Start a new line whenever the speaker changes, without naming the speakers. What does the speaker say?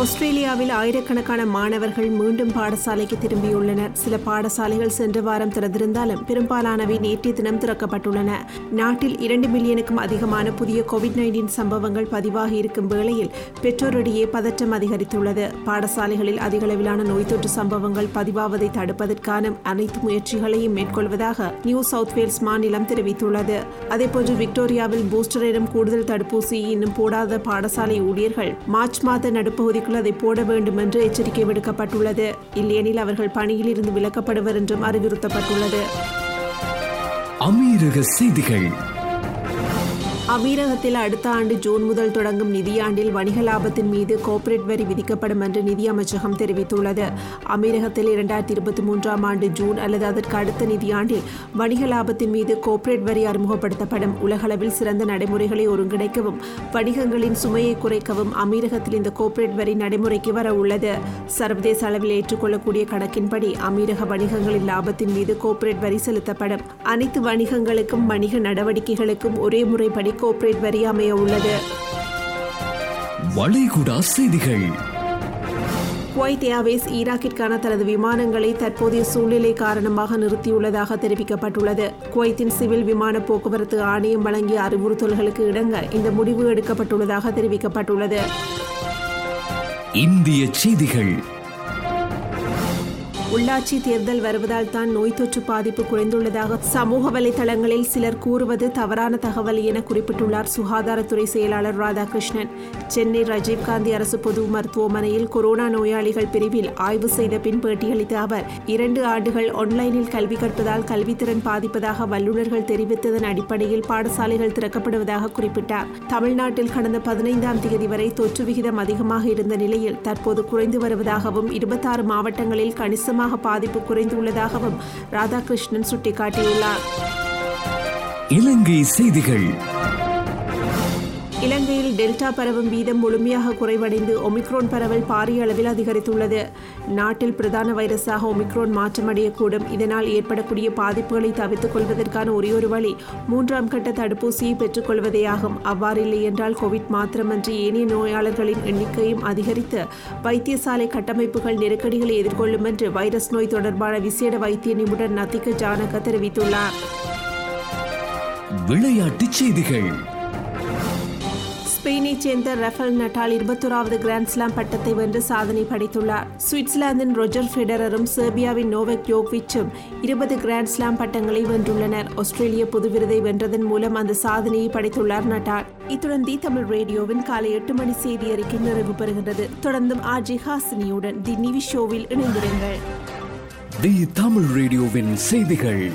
ஆஸ்திரேலியாவில் ஆயிரக்கணக்கான மாணவர்கள் மீண்டும் பாடசாலைக்கு திரும்பியுள்ளனர். சில பாடசாலைகள் சென்ற வாரம் திறந்திருந்தாலும் பெரும்பாலானவை நேற்றைய தினம் திறக்கப்பட்டுள்ளன. நாட்டில் இரண்டு மில்லியனுக்கும் அதிகமான புதிய கோவிட் நைன்டீன் சம்பவங்கள் பதிவாகி இருக்கும் வேளையில் பெற்றோரிடையே பதற்றம் அதிகரித்துள்ளது. பாடசாலைகளில் அதிகளவிலான நோய் தொற்று சம்பவங்கள் பதிவாவதை தடுப்பதற்கான அனைத்து முயற்சிகளையும் மேற்கொள்வதாக நியூ சவுத் வேல்ஸ் மாநிலம் தெரிவித்துள்ளது. அதேபோன்று விக்டோரியாவில் பூஸ்டரிடம் கூடுதல் தடுப்பூசி இன்னும் போடாத பாடசாலை ஊழியர்கள் மார்ச் மாத நடுப்பகுதி நடுப்பகுதிக்குள் அதை போட வேண்டும் என்று எச்சரிக்கை விடுக்கப்பட்டுள்ளது. இல்லையெனில் அவர்கள் பணியில் இருந்து விலக்கப்படுவர் என்றும் அறிவுறுத்தப்பட்டுள்ளது.
அமீரக செய்திகள்.
அமீரகத்தில் அடுத்த ஆண்டு ஜூன் முதல் தொடங்கும் நிதியாண்டில் வணிக லாபத்தின் மீது கோர்ப்பரேட் வரி விதிக்கப்படும் என்று நிதி அமைச்சகம் தெரிவித்துள்ளது. அமீரகத்தில் இரண்டாயிரத்தி இருபத்தி மூன்றாம் ஆண்டு ஜூன் அல்லது அதற்கு அடுத்த நிதியாண்டில் வணிக லாபத்தின் மீது கோர்ப்பரேட் வரி அறிமுகப்படுத்தப்படும். உலகளவில் சிறந்த நடைமுறைகளை ஒருங்கிணைக்கவும் வணிகங்களின் சுமையை குறைக்கவும் அமீரகத்தில் இந்த கோர்ப்பரேட் வரி நடைமுறைக்கு வர உள்ளது. சர்வதேச அளவில் ஏற்றுக்கொள்ளக்கூடிய கணக்கின்படி அமீரக வணிகங்களின் லாபத்தின் மீது கோர்ப்பரேட் வரி செலுத்தப்படும். அனைத்து வணிகங்களுக்கும் வணிக நடவடிக்கைகளுக்கும் ஒரே முறைப்படி கோர்ப்பரேட் வரி அமைய உள்ளது.
வளைகுடா செய்திகள்.
குவைத் ஏர்வேஸ் ஈராக்கிற்கான தனது விமானங்களை தற்போதைய சூழ்நிலை காரணமாக நிறுத்தியுள்ளதாக தெரிவிக்கப்பட்டுள்ளது. குவைத்தின் சிவில் விமான போக்குவரத்து ஆணையம் வழங்கிய அறிவுறுத்தல்களுக்கு இணங்க இந்த முடிவு எடுக்கப்பட்டுள்ளதாக தெரிவிக்கப்பட்டுள்ளது.
இந்திய செய்திகள்.
உள்ளாட்சி தேர்தல் வருவதால் தான் நோய் தொற்று பாதிப்பு குறைந்துள்ளதாக சமூக வலைதளங்களில் சிலர் கூறுவது தவறான தகவல் என குறிப்பிட்டுள்ளார் சுகாதாரத்துறை செயலாளர் ராதாகிருஷ்ணன். சென்னை ராஜீவ்காந்தி அரசு பொது மருத்துவமனையில் கொரோனா நோயாளிகள் பிரிவில் ஆய்வு செய்த பின் பேட்டியளித்த அவர் இரண்டு ஆண்டுகள் ஆன்லைனில் கல்வி கற்பதால் கல்வித்திறன் பாதிப்பதாக வல்லுநர்கள் தெரிவித்ததன் அடிப்படையில் பாடசாலைகள் திறக்கப்படுவதாக குறிப்பிட்டார். தமிழ்நாட்டில் கடந்த பதினைந்தாம் தேதி வரை தொற்று விகிதம் அதிகமாக இருந்த நிலையில் தற்போது குறைந்து வருவதாகவும் இருபத்தாறு மாவட்டங்களில் கணிசமாக பாதிப்பு குறைந்துள்ளதாகவும் ராதாகிருஷ்ணன் சுட்டிக்காட்டியுள்ளார்.
இலங்கை செய்திகள்.
இலங்கையில் டெல்டா பரவும் வீதம் முழுமையாக குறைவடைந்து ஒமிக்ரோன் பரவல் பாரிய அளவில் அதிகரித்துள்ளது. நாட்டில் பிரதான வைரஸாக ஒமிக்ரோன் மாற்றமடையக்கூடும். இதனால் ஏற்படக்கூடிய பாதிப்புகளை தவிர்த்துக் கொள்வதற்கான ஒரேயொரு வழி மூன்றாம் கட்ட தடுப்பூசியை பெற்றுக்கொள்வதேயாகும் அவ்வாறில்லை என்றால் கோவிட் மாத்திரமன்றி ஏனைய நோயாளர்களின் எண்ணிக்கையும் அதிகரித்து வைத்தியசாலை கட்டமைப்புகள் நெருக்கடிகளை எதிர்கொள்ளும் என்று வைரஸ் நோய் தொடர்பான விசேட வைத்திய நிபுணர் நத்திக ஜானக தெரிவித்துள்ளார்.
விளையாட்டுச் செய்திகள்.
ஸ்பெயினைச் சேர்ந்த ரஃபல் நட்டால் இருபத்தோராவது கிராண்ட்ஸ்லாம் பட்டத்தை வென்று சாதனை படைத்துள்ளார். சுவிட்சர்லாந்தின் ரொஜர் ஃபெடரரும் செர்பியாவின் நோவக் யோக்விச்சும் இருபது கிராண்ட்ஸ்லாம் பட்டங்களை வென்றுள்ளனர். ஆஸ்திரேலிய பொது விருதை வென்றதன் மூலம் அந்த சாதனையை படைத்துள்ளார் நட்டால் இத்துடன் தி தமிழ் ரேடியோவின் காலை எட்டு மணி செய்தி அறிக்கை நிறைவு பெறுகிறது தொடர்ந்தும் ஆர்ஜி ஹாசினியுடன் தி நிவி ஷோவில் இணைந்திருங்கள்.
தி தமிழ் ரேடியோவின் செய்திகள்.